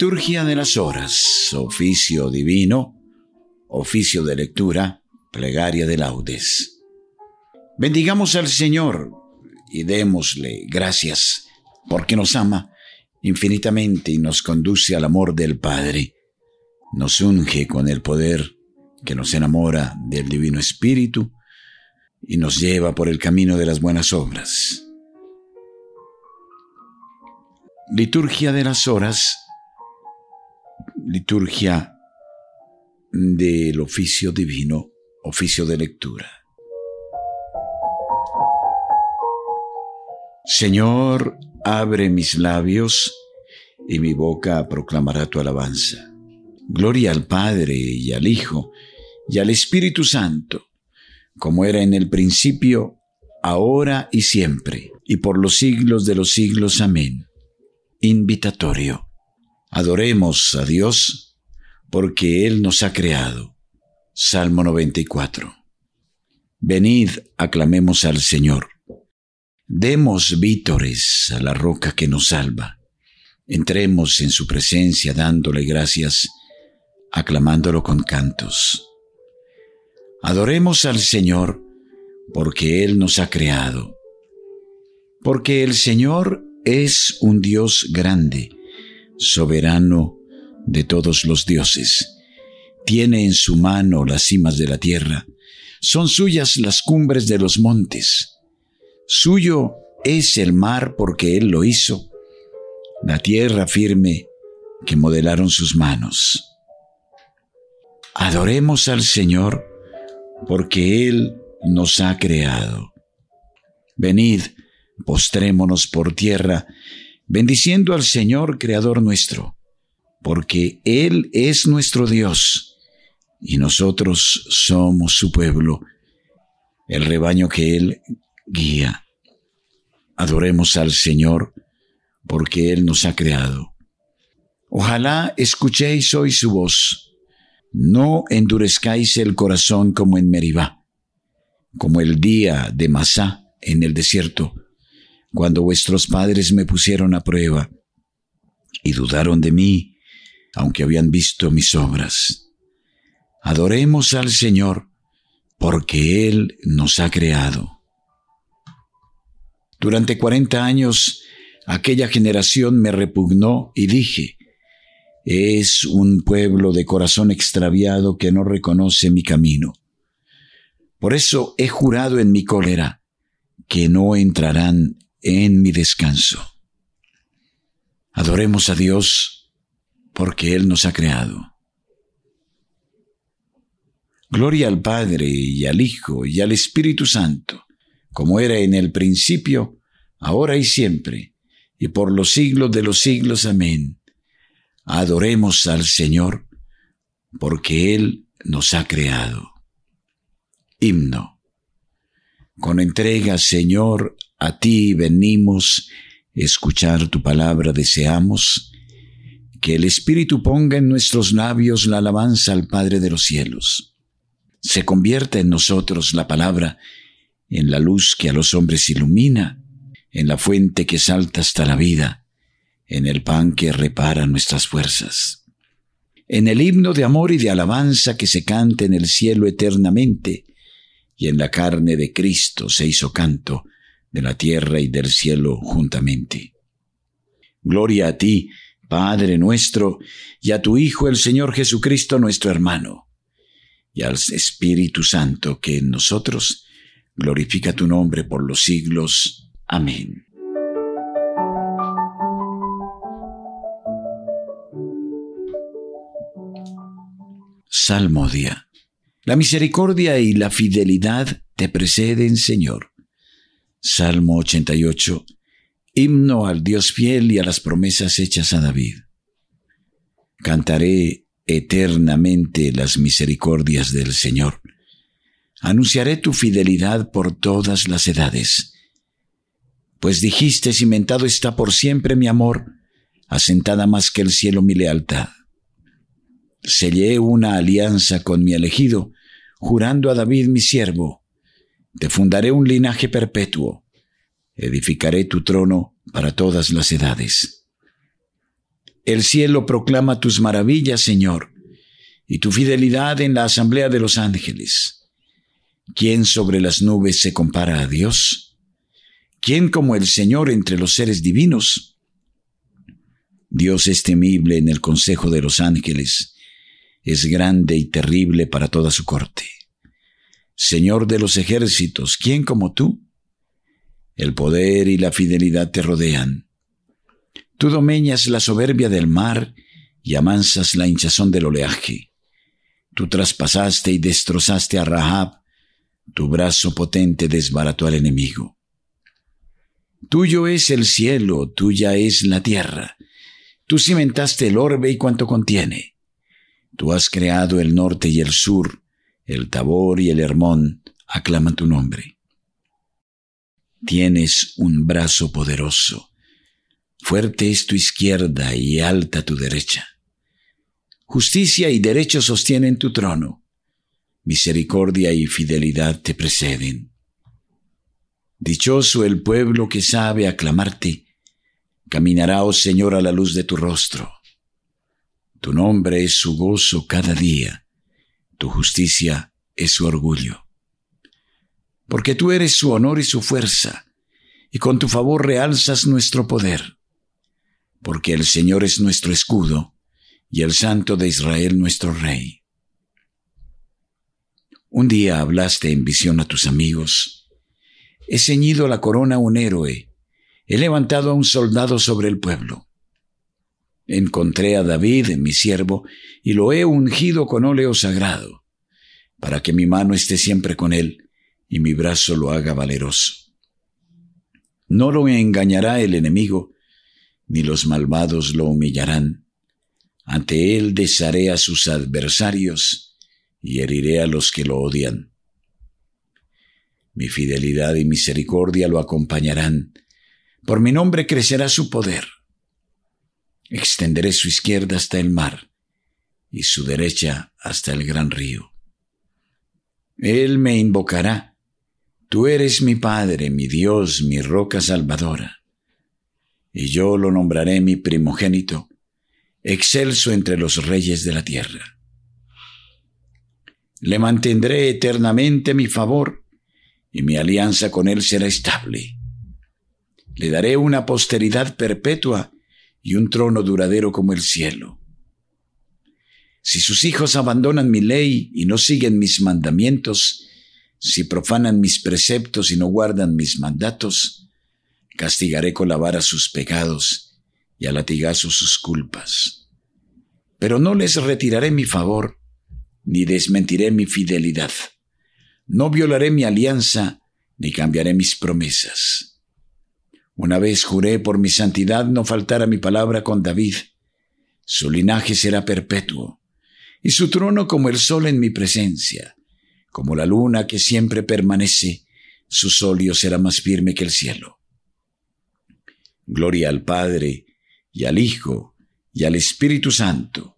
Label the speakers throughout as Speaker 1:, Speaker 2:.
Speaker 1: Liturgia de las horas, oficio divino, oficio de lectura, plegaria de laudes. Bendigamos al Señor y démosle gracias porque nos ama infinitamente y nos conduce al amor del Padre. Nos unge con el poder que nos enamora del Divino Espíritu y nos lleva por el camino de las buenas obras. Liturgia de las horas, liturgia del oficio divino, oficio de lectura. Señor, abre mis labios y mi boca proclamará tu alabanza. Gloria al Padre y al Hijo y al Espíritu Santo, como era en el principio, ahora y siempre, y por los siglos de los siglos. Amén. Invitatorio. Adoremos a Dios porque Él nos ha creado. Salmo 94. Venid, aclamemos al Señor. Demos vítores a la roca que nos salva. Entremos en su presencia dándole gracias, aclamándolo con cantos. Adoremos al Señor porque Él nos ha creado. Porque el Señor es un Dios grande, soberano de todos los dioses. Tiene en su mano las cimas de la tierra, son suyas las cumbres de los montes. Suyo es el mar porque Él lo hizo, la tierra firme que modelaron sus manos. Adoremos al Señor porque Él nos ha creado. Venid, postrémonos por tierra, bendiciendo al Señor Creador nuestro, porque Él es nuestro Dios, y nosotros somos su pueblo, el rebaño que Él guía. Adoremos al Señor, porque Él nos ha creado. Ojalá escuchéis hoy su voz no endurezcáis el corazón como en Meribá, como el día de Masá en el desierto, cuando vuestros padres me pusieron a prueba y dudaron de mí, aunque habían visto mis obras. Adoremos al Señor, porque Él nos ha creado. Durante cuarenta años, aquella generación me repugnó y dije, es un pueblo de corazón extraviado que no reconoce mi camino. Por eso he jurado en mi cólera que no entrarán en mi descanso. Adoremos a Dios porque Él nos ha creado. Gloria al Padre y al Hijo y al Espíritu Santo, como era en el principio, ahora y siempre, y por los siglos de los siglos. Amén. Adoremos al Señor, porque Él nos ha creado. Himno. Con entrega, Señor, a ti venimos, escuchar tu palabra deseamos, que el Espíritu ponga en nuestros labios la alabanza al Padre de los cielos. Se convierta en nosotros la palabra, en la luz que a los hombres ilumina, en la fuente que salta hasta la vida en el pan que repara nuestras fuerzas, en el himno de amor y de alabanza que se canta en el cielo eternamente, y en la carne de Cristo se hizo canto de la tierra y del cielo juntamente. Gloria a ti, Padre nuestro, y a tu Hijo el Señor Jesucristo nuestro hermano, y al Espíritu Santo que en nosotros glorifica tu nombre por los siglos. Amén. Salmodia. La misericordia y la fidelidad te preceden, Señor. Salmo 88. Himno al Dios fiel y a las promesas hechas a David. Cantaré eternamente las misericordias del Señor. Anunciaré tu fidelidad por todas las edades. Pues dijiste, cimentado está por siempre mi amor, asentada más que el cielo mi lealtad sellé una alianza con mi elegido, jurando a David mi siervo, te fundaré un linaje perpetuo, edificaré tu trono para todas las edades. El cielo proclama tus maravillas, Señor, y tu fidelidad en la asamblea de los ángeles. ¿Quién sobre las nubes se compara a Dios? ¿Quién como el Señor entre los seres divinos? Dios es temible en el consejo de los ángeles, es grande y terrible para toda su corte. Señor de los ejércitos, ¿quién como tú? El poder y la fidelidad te rodean. Tú domeñas la soberbia del mar y amansas la hinchazón del oleaje. Tú traspasaste y destrozaste a Rahab, tu brazo potente desbarató al enemigo. Tuyo es el cielo, tuya es la tierra. Tú cimentaste el orbe y cuanto contiene. Tú has creado el norte y el sur, el Tabor y el Hermón aclaman tu nombre. Tienes un brazo poderoso, fuerte es tu izquierda y alta tu derecha. Justicia y derecho sostienen tu trono, misericordia y fidelidad te preceden. Dichoso el pueblo que sabe aclamarte, caminará, oh Señor, a la luz de tu rostro. Tu nombre es su gozo cada día tu justicia es su orgullo. Porque tú eres su honor y su fuerza, y con tu favor realzas nuestro poder. Porque el Señor es nuestro escudo, y el Santo de Israel nuestro Rey. Un día hablaste en visión a tus amigos. He ceñido la corona a un héroe, he levantado a un soldado sobre el pueblo. Encontré a David, mi siervo, y lo he ungido con óleo sagrado, para que mi mano esté siempre con él y mi brazo lo haga valeroso. No lo engañará el enemigo, ni los malvados lo humillarán. Ante él desharé a sus adversarios y heriré a los que lo odian. Mi fidelidad y misericordia lo acompañarán. Por mi nombre crecerá su poder Extenderé su izquierda hasta el mar y su derecha hasta el gran río. Él me invocará. Tú eres mi Padre, mi Dios, mi roca salvadora. Y yo lo nombraré mi primogénito, excelso entre los reyes de la tierra. Le mantendré eternamente mi favor, y mi alianza con él será estable. Le daré una posteridad perpetua y un trono duradero como el cielo. Si sus hijos abandonan mi ley y no siguen mis mandamientos, si profanan mis preceptos y no guardan mis mandatos, castigaré con la vara sus pecados y a latigazo sus culpas. Pero no les retiraré mi favor, ni desmentiré mi fidelidad. No violaré mi alianza, ni cambiaré mis promesas. Una vez juré por mi santidad no faltar a mi palabra con David. Su linaje será perpetuo, y su trono como el sol en mi presencia, como la luna que siempre permanece, su solio será más firme que el cielo. Gloria al Padre, y al Hijo, y al Espíritu Santo,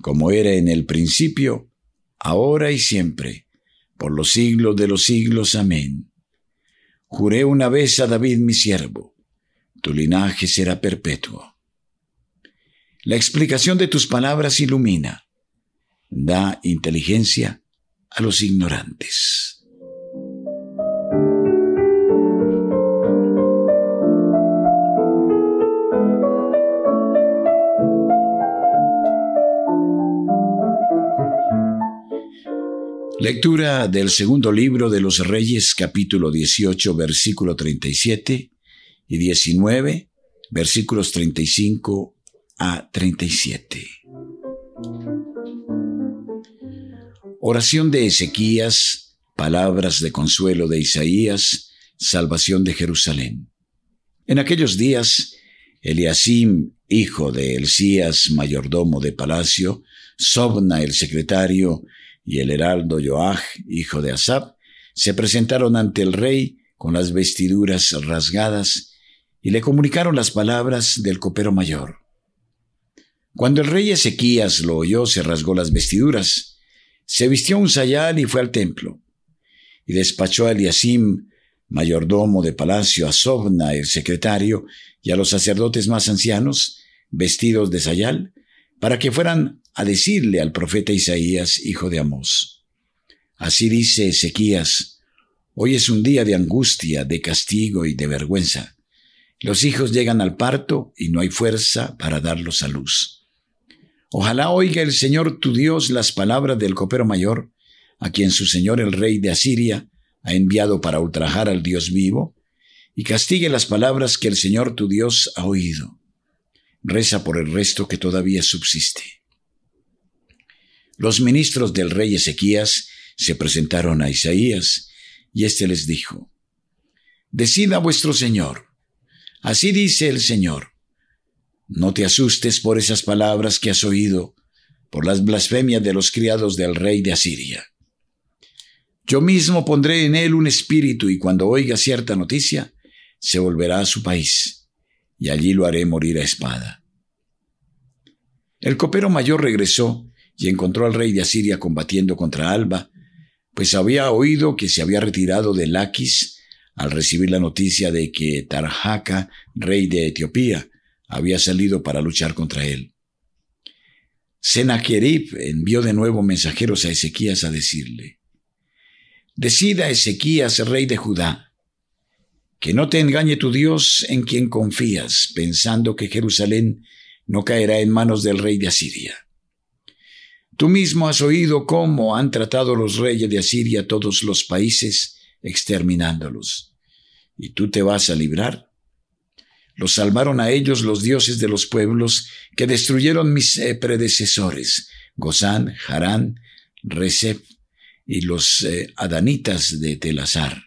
Speaker 1: como era en el principio, ahora y siempre, por los siglos de los siglos. Amén. Juré una vez a David mi siervo, tu linaje será perpetuo. La explicación de tus palabras ilumina, da inteligencia a los ignorantes. Lectura del segundo libro de los Reyes capítulo 18 versículo 37 y 19 versículos 35 a 37. Oración de Ezequías, palabras de consuelo de Isaías, salvación de Jerusalén. En aquellos días, Eliasim, hijo de Elías, mayordomo de palacio, Sobna, el secretario, y el heraldo Joach, hijo de Asab, se presentaron ante el rey con las vestiduras rasgadas y le comunicaron las palabras del copero mayor. Cuando el rey Ezequías lo oyó, se rasgó las vestiduras, se vistió un sayal y fue al templo, y despachó a Eliasim, mayordomo de palacio, a Sobna, el secretario, y a los sacerdotes más ancianos, vestidos de sayal, para que fueran a decirle al profeta Isaías, hijo de Amós. Así dice Ezequías, hoy es un día de angustia, de castigo y de vergüenza. Los hijos llegan al parto y no hay fuerza para darlos a luz. Ojalá oiga el Señor tu Dios las palabras del copero mayor, a quien su Señor el rey de Asiria ha enviado para ultrajar al Dios vivo, y castigue las palabras que el Señor tu Dios ha oído. Reza por el resto que todavía subsiste. Los ministros del rey Ezequías se presentaron a Isaías, y éste les dijo, Decida vuestro Señor, así dice el Señor, no te asustes por esas palabras que has oído, por las blasfemias de los criados del rey de Asiria. Yo mismo pondré en él un espíritu y cuando oiga cierta noticia, se volverá a su país, y allí lo haré morir a espada. El copero mayor regresó y encontró al rey de Asiria combatiendo contra Alba, pues había oído que se había retirado de Laquis al recibir la noticia de que Tarjaca, rey de Etiopía, había salido para luchar contra él. Senaquerib envió de nuevo mensajeros a Ezequías a decirle, Decida Ezequías, rey de Judá, que no te engañe tu Dios en quien confías, pensando que Jerusalén no caerá en manos del rey de Asiria. Tú mismo has oído cómo han tratado los reyes de Asiria todos los países, exterminándolos. ¿Y tú te vas a librar? Los salvaron a ellos los dioses de los pueblos que destruyeron mis eh, predecesores, Gozán, Harán, Recep y los eh, adanitas de Telazar.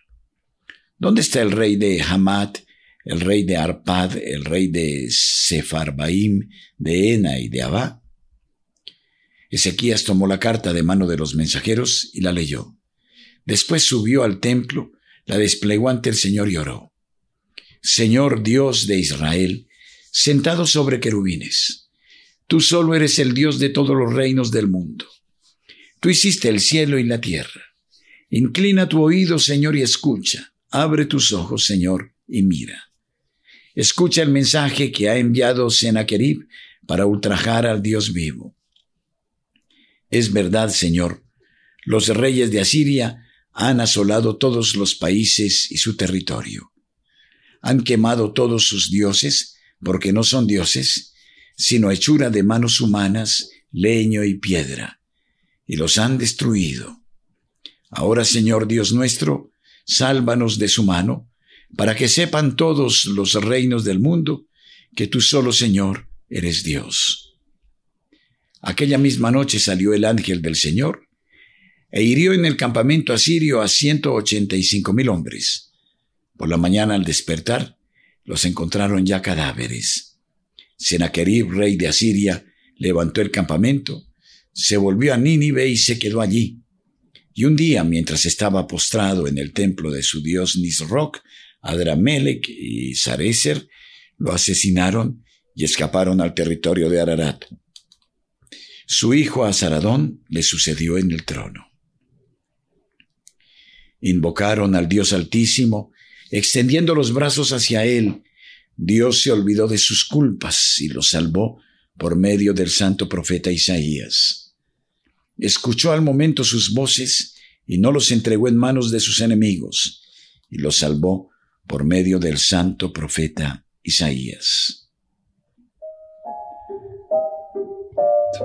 Speaker 1: ¿Dónde está el rey de Hamad, el rey de Arpad, el rey de Sefarbaim, de Ena y de Abá? Ezequías tomó la carta de mano de los mensajeros y la leyó. Después subió al templo, la desplegó ante el Señor y oró. Señor Dios de Israel, sentado sobre querubines, tú solo eres el Dios de todos los reinos del mundo. Tú hiciste el cielo y la tierra. Inclina tu oído, Señor, y escucha. Abre tus ojos, Señor, y mira. Escucha el mensaje que ha enviado Sennacherib para ultrajar al Dios vivo. Es verdad, Señor, los reyes de Asiria han asolado todos los países y su territorio. Han quemado todos sus dioses, porque no son dioses, sino hechura de manos humanas, leño y piedra, y los han destruido. Ahora, Señor Dios nuestro, sálvanos de su mano, para que sepan todos los reinos del mundo que tú solo, Señor, eres Dios. Aquella misma noche salió el ángel del Señor e hirió en el campamento asirio a ciento ochenta y cinco mil hombres. Por la mañana al despertar, los encontraron ya cadáveres. Senaquerib, rey de Asiria, levantó el campamento, se volvió a Nínive y se quedó allí y un día, mientras estaba postrado en el templo de su dios Nisroch, Adramelech y Sarecer lo asesinaron y escaparon al territorio de Ararat. Su hijo Azaradón le sucedió en el trono. Invocaron al Dios Altísimo, extendiendo los brazos hacia él. Dios se olvidó de sus culpas y lo salvó por medio del santo profeta Isaías escuchó al momento sus voces y no los entregó en manos de sus enemigos, y los salvó por medio del santo profeta Isaías. De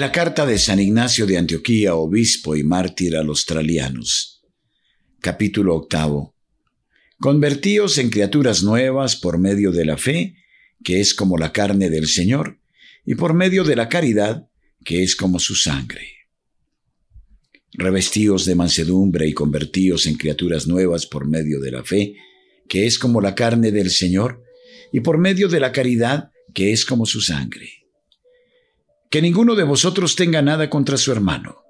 Speaker 1: la carta de San Ignacio de Antioquía, obispo y mártir a los tralianos. Capítulo octavo. Convertíos en criaturas nuevas por medio de la fe, que es como la carne del Señor, y por medio de la caridad, que es como su sangre. Revestíos de mansedumbre y convertíos en criaturas nuevas por medio de la fe, que es como la carne del Señor, y por medio de la caridad, que es como su sangre que ninguno de vosotros tenga nada contra su hermano.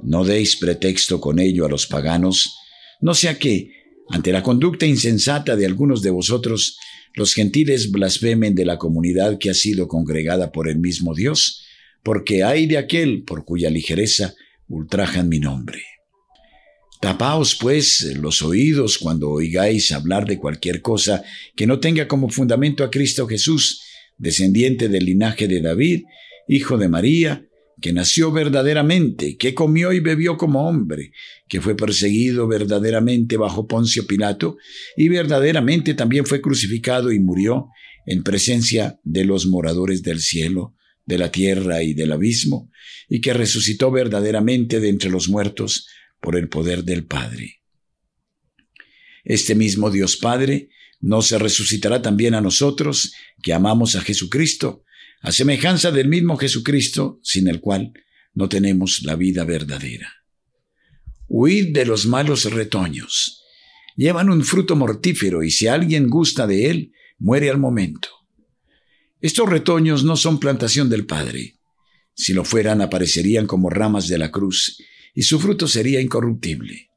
Speaker 1: No deis pretexto con ello a los paganos, no sea que, ante la conducta insensata de algunos de vosotros, los gentiles blasfemen de la comunidad que ha sido congregada por el mismo Dios, porque hay de aquel por cuya ligereza ultrajan mi nombre. Tapaos, pues, los oídos cuando oigáis hablar de cualquier cosa que no tenga como fundamento a Cristo Jesús, descendiente del linaje de David, hijo de María, que nació verdaderamente, que comió y bebió como hombre, que fue perseguido verdaderamente bajo Poncio Pilato, y verdaderamente también fue crucificado y murió en presencia de los moradores del cielo, de la tierra y del abismo, y que resucitó verdaderamente de entre los muertos por el poder del Padre. Este mismo Dios Padre no se resucitará también a nosotros, que amamos a Jesucristo, a semejanza del mismo Jesucristo, sin el cual no tenemos la vida verdadera. Huid de los malos retoños. Llevan un fruto mortífero y si alguien gusta de él, muere al momento. Estos retoños no son plantación del Padre. Si lo fueran, aparecerían como ramas de la cruz y su fruto sería incorruptible.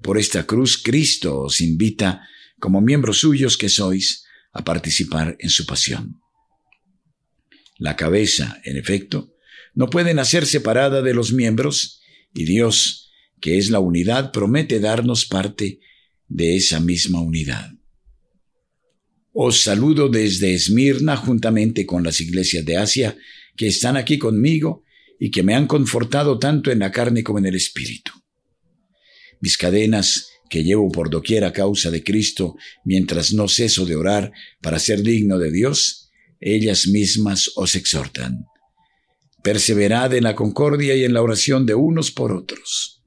Speaker 1: Por esta cruz Cristo os invita, como miembros suyos que sois, a participar en su pasión. La cabeza, en efecto, no puede nacer separada de los miembros, y Dios, que es la unidad, promete darnos parte de esa misma unidad. Os saludo desde Esmirna juntamente con las iglesias de Asia que están aquí conmigo y que me han confortado tanto en la carne como en el espíritu. Mis cadenas que llevo por doquier a causa de Cristo, mientras no ceso de orar para ser digno de Dios, ellas mismas os exhortan. Perseverad en la concordia y en la oración de unos por otros.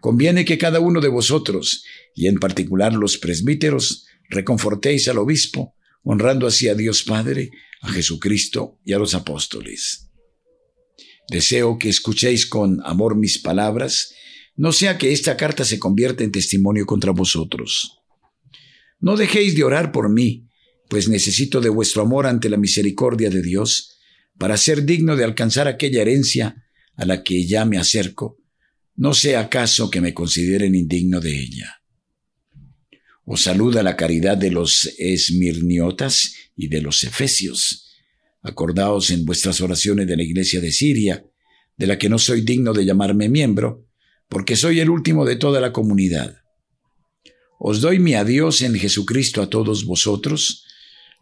Speaker 1: Conviene que cada uno de vosotros, y en particular los presbíteros, reconfortéis al obispo, honrando así a Dios Padre, a Jesucristo y a los apóstoles. Deseo que escuchéis con amor mis palabras, no sea que esta carta se convierta en testimonio contra vosotros. No dejéis de orar por mí, pues necesito de vuestro amor ante la misericordia de Dios, para ser digno de alcanzar aquella herencia a la que ya me acerco, no sea acaso que me consideren indigno de ella. Os saluda la caridad de los esmirniotas y de los efesios Acordaos en vuestras oraciones de la iglesia de Siria, de la que no soy digno de llamarme miembro, porque soy el último de toda la comunidad. Os doy mi adiós en Jesucristo a todos vosotros,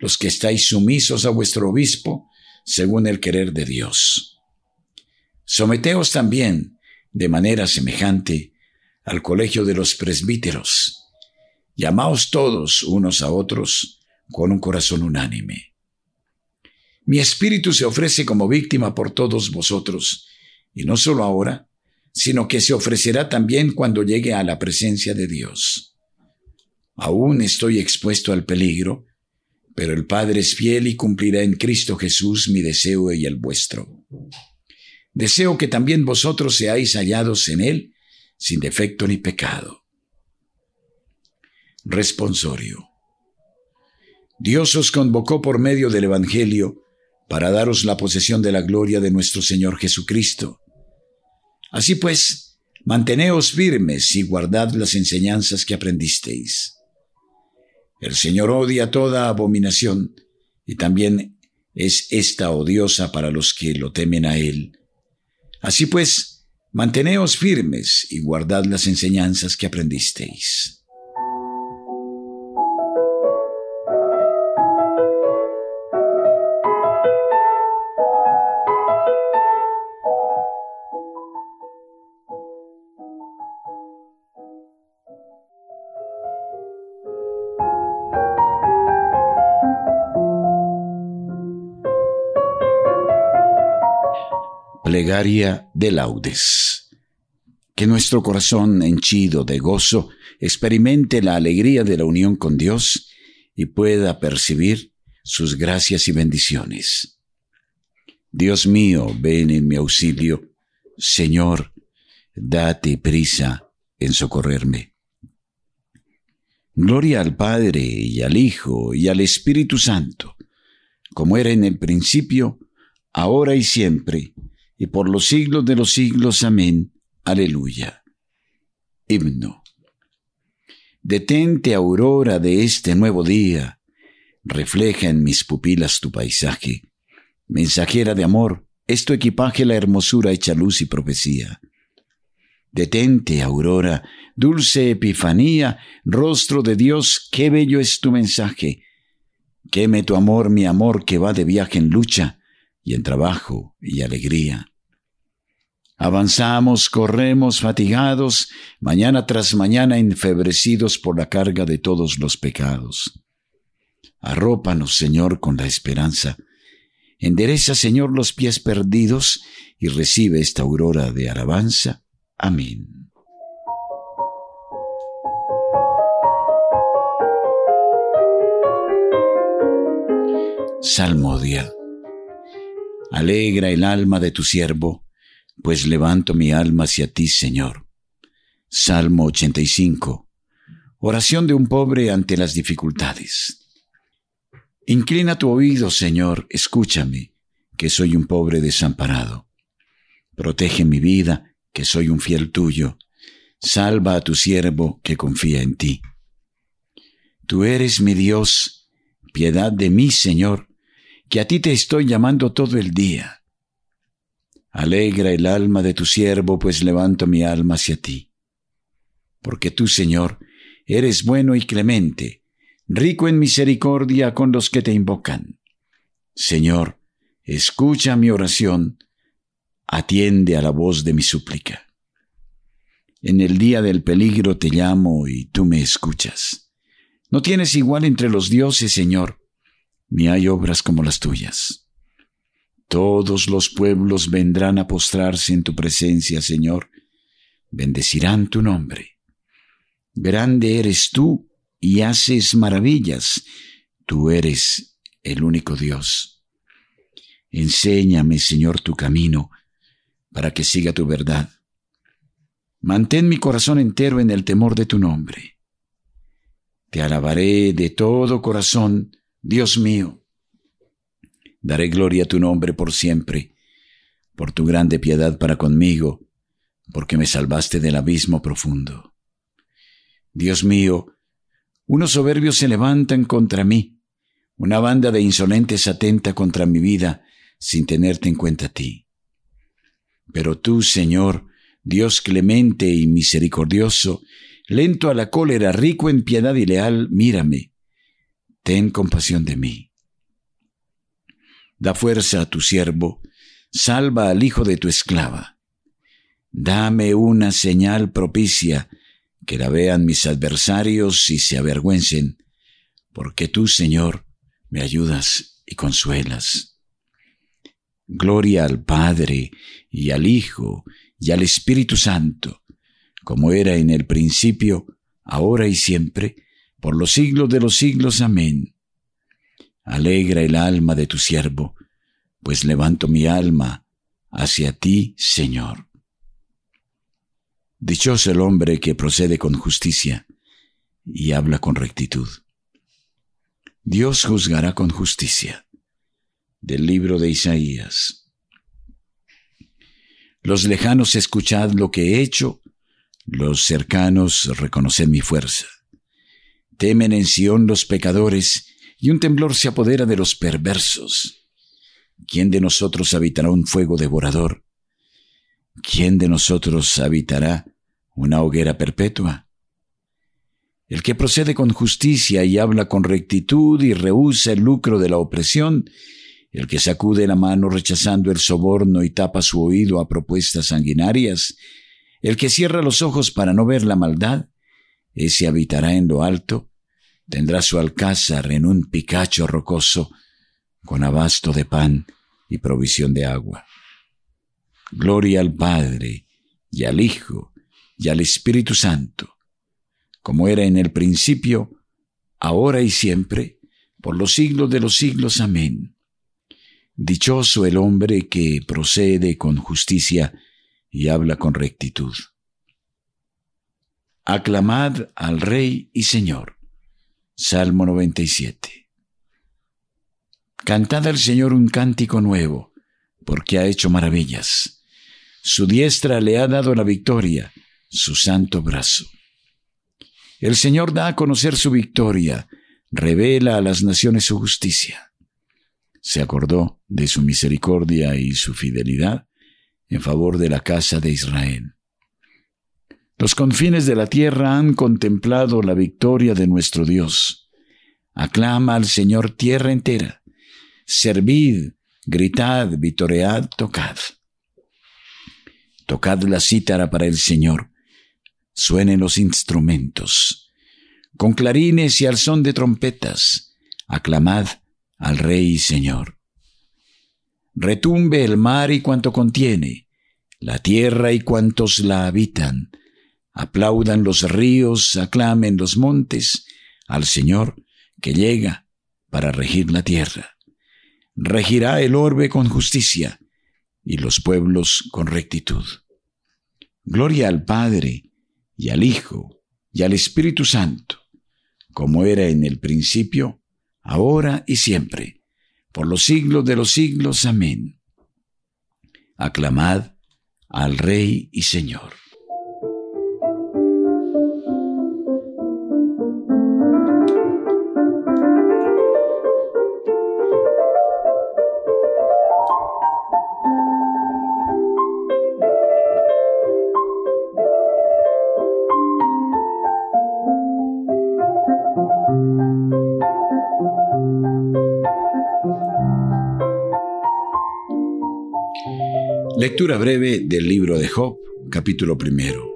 Speaker 1: los que estáis sumisos a vuestro obispo, según el querer de Dios. Someteos también, de manera semejante, al colegio de los presbíteros. Llamaos todos unos a otros con un corazón unánime. Mi espíritu se ofrece como víctima por todos vosotros, y no solo ahora, sino que se ofrecerá también cuando llegue a la presencia de Dios. Aún estoy expuesto al peligro, pero el Padre es fiel y cumplirá en Cristo Jesús mi deseo y el vuestro. Deseo que también vosotros seáis hallados en Él, sin defecto ni pecado. Responsorio. Dios os convocó por medio del Evangelio para daros la posesión de la gloria de nuestro Señor Jesucristo. Así pues, manteneos firmes y guardad las enseñanzas que aprendisteis. El Señor odia toda abominación, y también es esta odiosa para los que lo temen a Él. Así pues, manteneos firmes y guardad las enseñanzas que aprendisteis. De laudes. Que nuestro corazón henchido de gozo experimente la alegría de la unión con Dios y pueda percibir sus gracias y bendiciones. Dios mío, ven en mi auxilio. Señor, date prisa en socorrerme. Gloria al Padre y al Hijo y al Espíritu Santo, como era en el principio, ahora y siempre, y por los siglos de los siglos. Amén. Aleluya. Himno. Detente, aurora de este nuevo día, refleja en mis pupilas tu paisaje. Mensajera de amor, es tu equipaje la hermosura hecha luz y profecía. Detente, aurora, dulce epifanía, rostro de Dios, qué bello es tu mensaje. Queme tu amor, mi amor, que va de viaje en lucha y en trabajo y alegría. Avanzamos, corremos fatigados, mañana tras mañana enfebrecidos por la carga de todos los pecados. Arrópanos, Señor, con la esperanza. Endereza, Señor, los pies perdidos y recibe esta aurora de alabanza. Amén. Salmodia. Alegra el alma de tu siervo pues levanto mi alma hacia ti, Señor. Salmo 85. Oración de un pobre ante las dificultades. Inclina tu oído, Señor, escúchame, que soy un pobre desamparado. Protege mi vida, que soy un fiel tuyo. Salva a tu siervo que confía en ti. Tú eres mi Dios, piedad de mí, Señor, que a ti te estoy llamando todo el día. Alegra el alma de tu siervo, pues levanto mi alma hacia ti. Porque tú, Señor, eres bueno y clemente, rico en misericordia con los que te invocan. Señor, escucha mi oración, atiende a la voz de mi súplica. En el día del peligro te llamo y tú me escuchas. No tienes igual entre los dioses, Señor, ni hay obras como las tuyas. Todos los pueblos vendrán a postrarse en tu presencia, Señor. Bendecirán tu nombre. Grande eres tú y haces maravillas. Tú eres el único Dios. Enséñame, Señor, tu camino, para que siga tu verdad. Mantén mi corazón entero en el temor de tu nombre. Te alabaré de todo corazón, Dios mío Daré gloria a tu nombre por siempre, por tu grande piedad para conmigo, porque me salvaste del abismo profundo. Dios mío, unos soberbios se levantan contra mí, una banda de insolentes atenta contra mi vida, sin tenerte en cuenta a ti. Pero tú, Señor, Dios clemente y misericordioso, lento a la cólera, rico en piedad y leal, mírame, ten compasión de mí. Da fuerza a tu siervo, salva al hijo de tu esclava. Dame una señal propicia, que la vean mis adversarios y se avergüencen, porque tú, Señor, me ayudas y consuelas. Gloria al Padre y al Hijo y al Espíritu Santo, como era en el principio, ahora y siempre, por los siglos de los siglos. Amén. Alegra el alma de tu siervo, pues levanto mi alma hacia ti, Señor. Dichoso el hombre que procede con justicia y habla con rectitud. Dios juzgará con justicia. Del libro de Isaías. Los lejanos escuchad lo que he hecho, los cercanos reconoced mi fuerza. Temen en Sión los pecadores, y un temblor se apodera de los perversos. ¿Quién de nosotros habitará un fuego devorador? ¿Quién de nosotros habitará una hoguera perpetua? El que procede con justicia y habla con rectitud y rehúsa el lucro de la opresión, el que sacude la mano rechazando el soborno y tapa su oído a propuestas sanguinarias, el que cierra los ojos para no ver la maldad, ese habitará en lo alto, tendrá su alcázar en un picacho rocoso, con abasto de pan y provisión de agua. Gloria al Padre, y al Hijo, y al Espíritu Santo, como era en el principio, ahora y siempre, por los siglos de los siglos. Amén. Dichoso el hombre que procede con justicia y habla con rectitud. Aclamad al Rey y Señor. Salmo 97. Cantad al Señor un cántico nuevo, porque ha hecho maravillas. Su diestra le ha dado la victoria, su santo brazo. El Señor da a conocer su victoria, revela a las naciones su justicia. Se acordó de su misericordia y su fidelidad en favor de la casa de Israel. Los confines de la tierra han contemplado la victoria de nuestro Dios. Aclama al Señor tierra entera. Servid, gritad, vitoread, tocad. Tocad la cítara para el Señor. Suenen los instrumentos. Con clarines y al son de trompetas, aclamad al Rey y Señor. Retumbe el mar y cuanto contiene, la tierra y cuantos la habitan. Aplaudan los ríos, aclamen los montes al Señor que llega para regir la tierra. Regirá el orbe con justicia y los pueblos con rectitud. Gloria al Padre y al Hijo y al Espíritu Santo, como era en el principio, ahora y siempre, por los siglos de los siglos. Amén. Aclamad al Rey y Señor. Lectura breve del libro de Job, capítulo primero.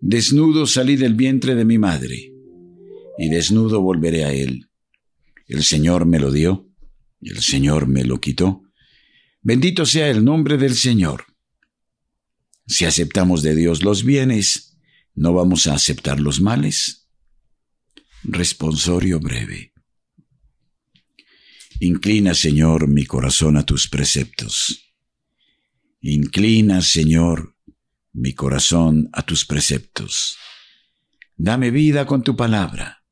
Speaker 1: Desnudo salí del vientre de mi madre, y desnudo volveré a él. El Señor me lo dio, el Señor me lo quitó. Bendito sea el nombre del Señor. Si aceptamos de Dios los bienes, ¿no vamos a aceptar los males? Responsorio breve. Inclina, Señor, mi corazón a tus preceptos Inclina, Señor, mi corazón a tus preceptos. Dame vida con tu palabra.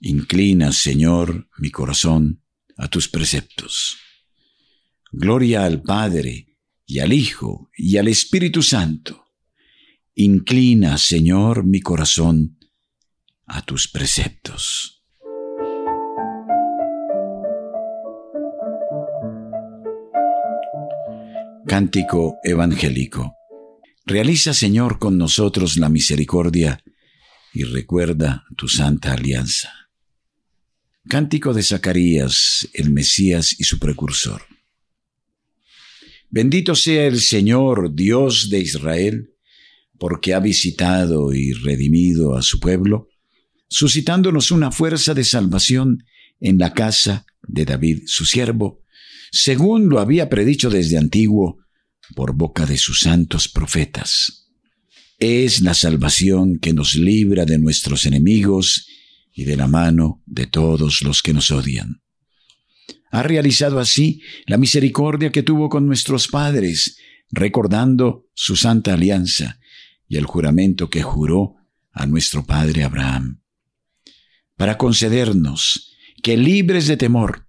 Speaker 1: Inclina, Señor, mi corazón a tus preceptos. Gloria al Padre, y al Hijo, y al Espíritu Santo. Inclina, Señor, mi corazón a tus preceptos. Cántico Evangélico. Realiza, Señor, con nosotros la misericordia y recuerda tu santa alianza. Cántico de Zacarías, el Mesías y su precursor. Bendito sea el Señor, Dios de Israel, porque ha visitado y redimido a su pueblo, suscitándonos una fuerza de salvación en la casa de David, su siervo, según lo había predicho desde antiguo por boca de sus santos profetas. Es la salvación que nos libra de nuestros enemigos y de la mano de todos los que nos odian. Ha realizado así la misericordia que tuvo con nuestros padres, recordando su santa alianza y el juramento que juró a nuestro padre Abraham, para concedernos que libres de temor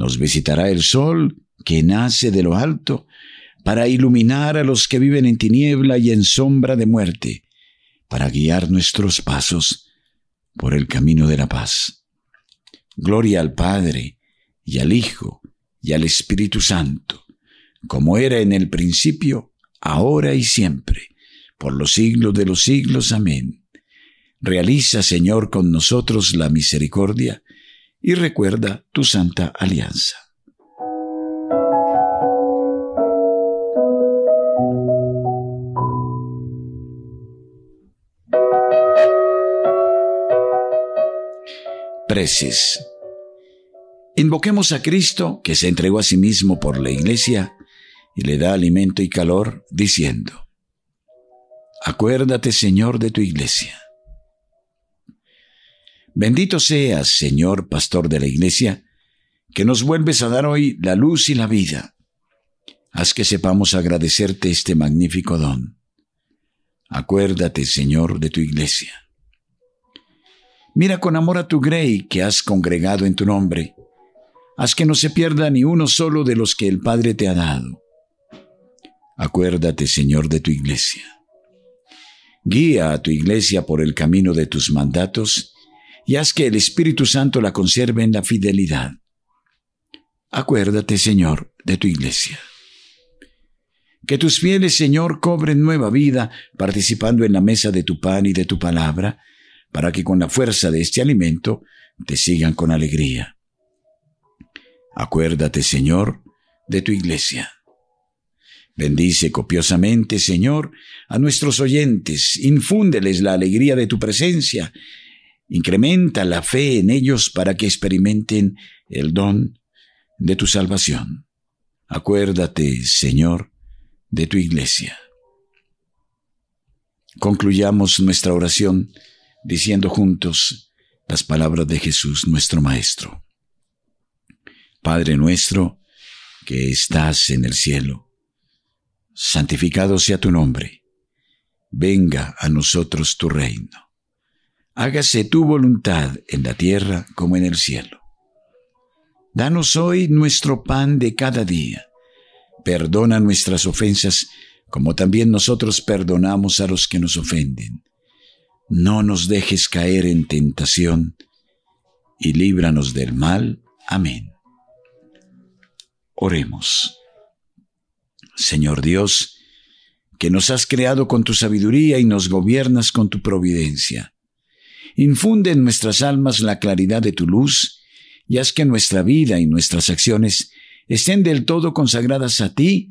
Speaker 1: nos visitará el sol que nace de lo alto para iluminar a los que viven en tiniebla y en sombra de muerte, para guiar nuestros pasos por el camino de la paz. Gloria al Padre, y al Hijo, y al Espíritu Santo, como era en el principio, ahora y siempre, por los siglos de los siglos. Amén. Realiza, Señor, con nosotros la misericordia, y recuerda tu santa alianza. Preces. Invoquemos a Cristo que se entregó a sí mismo por la iglesia y le da alimento y calor, diciendo, Acuérdate, Señor, de tu iglesia Bendito seas, Señor, Pastor de la Iglesia, que nos vuelves a dar hoy la luz y la vida. Haz que sepamos agradecerte este magnífico don. Acuérdate, Señor, de tu Iglesia. Mira con amor a tu Grey que has congregado en tu nombre. Haz que no se pierda ni uno solo de los que el Padre te ha dado. Acuérdate, Señor, de tu Iglesia. Guía a tu Iglesia por el camino de tus mandatos y haz que el Espíritu Santo la conserve en la fidelidad. Acuérdate, Señor, de tu iglesia. Que tus fieles, Señor, cobren nueva vida participando en la mesa de tu pan y de tu palabra, para que con la fuerza de este alimento te sigan con alegría. Acuérdate, Señor, de tu iglesia. Bendice copiosamente, Señor, a nuestros oyentes, infúndeles la alegría de tu presencia Incrementa la fe en ellos para que experimenten el don de tu salvación. Acuérdate, Señor, de tu iglesia. Concluyamos nuestra oración diciendo juntos las palabras de Jesús nuestro Maestro. Padre nuestro, que estás en el cielo, santificado sea tu nombre, venga a nosotros tu reino hágase tu voluntad en la tierra como en el cielo. Danos hoy nuestro pan de cada día. Perdona nuestras ofensas como también nosotros perdonamos a los que nos ofenden. No nos dejes caer en tentación y líbranos del mal. Amén. Oremos. Señor Dios, que nos has creado con tu sabiduría y nos gobiernas con tu providencia Infunde en nuestras almas la claridad de tu luz y haz que nuestra vida y nuestras acciones estén del todo consagradas a ti.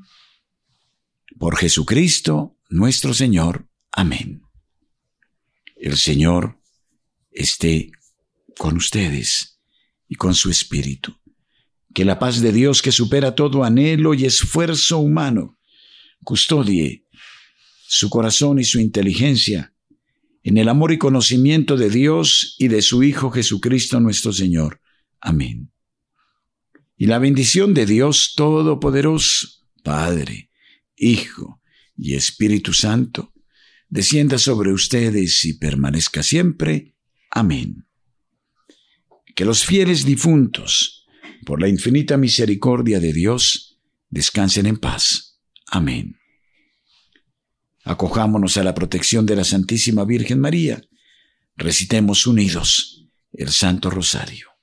Speaker 1: Por Jesucristo nuestro Señor. Amén. El Señor esté con ustedes y con su Espíritu. Que la paz de Dios que supera todo anhelo y esfuerzo humano custodie su corazón y su inteligencia en el amor y conocimiento de Dios y de su Hijo Jesucristo nuestro Señor. Amén. Y la bendición de Dios Todopoderoso, Padre, Hijo y Espíritu Santo, descienda sobre ustedes y permanezca siempre. Amén. Que los fieles difuntos, por la infinita misericordia de Dios, descansen en paz. Amén. Acojámonos a la protección de la Santísima Virgen María. Recitemos unidos el Santo Rosario.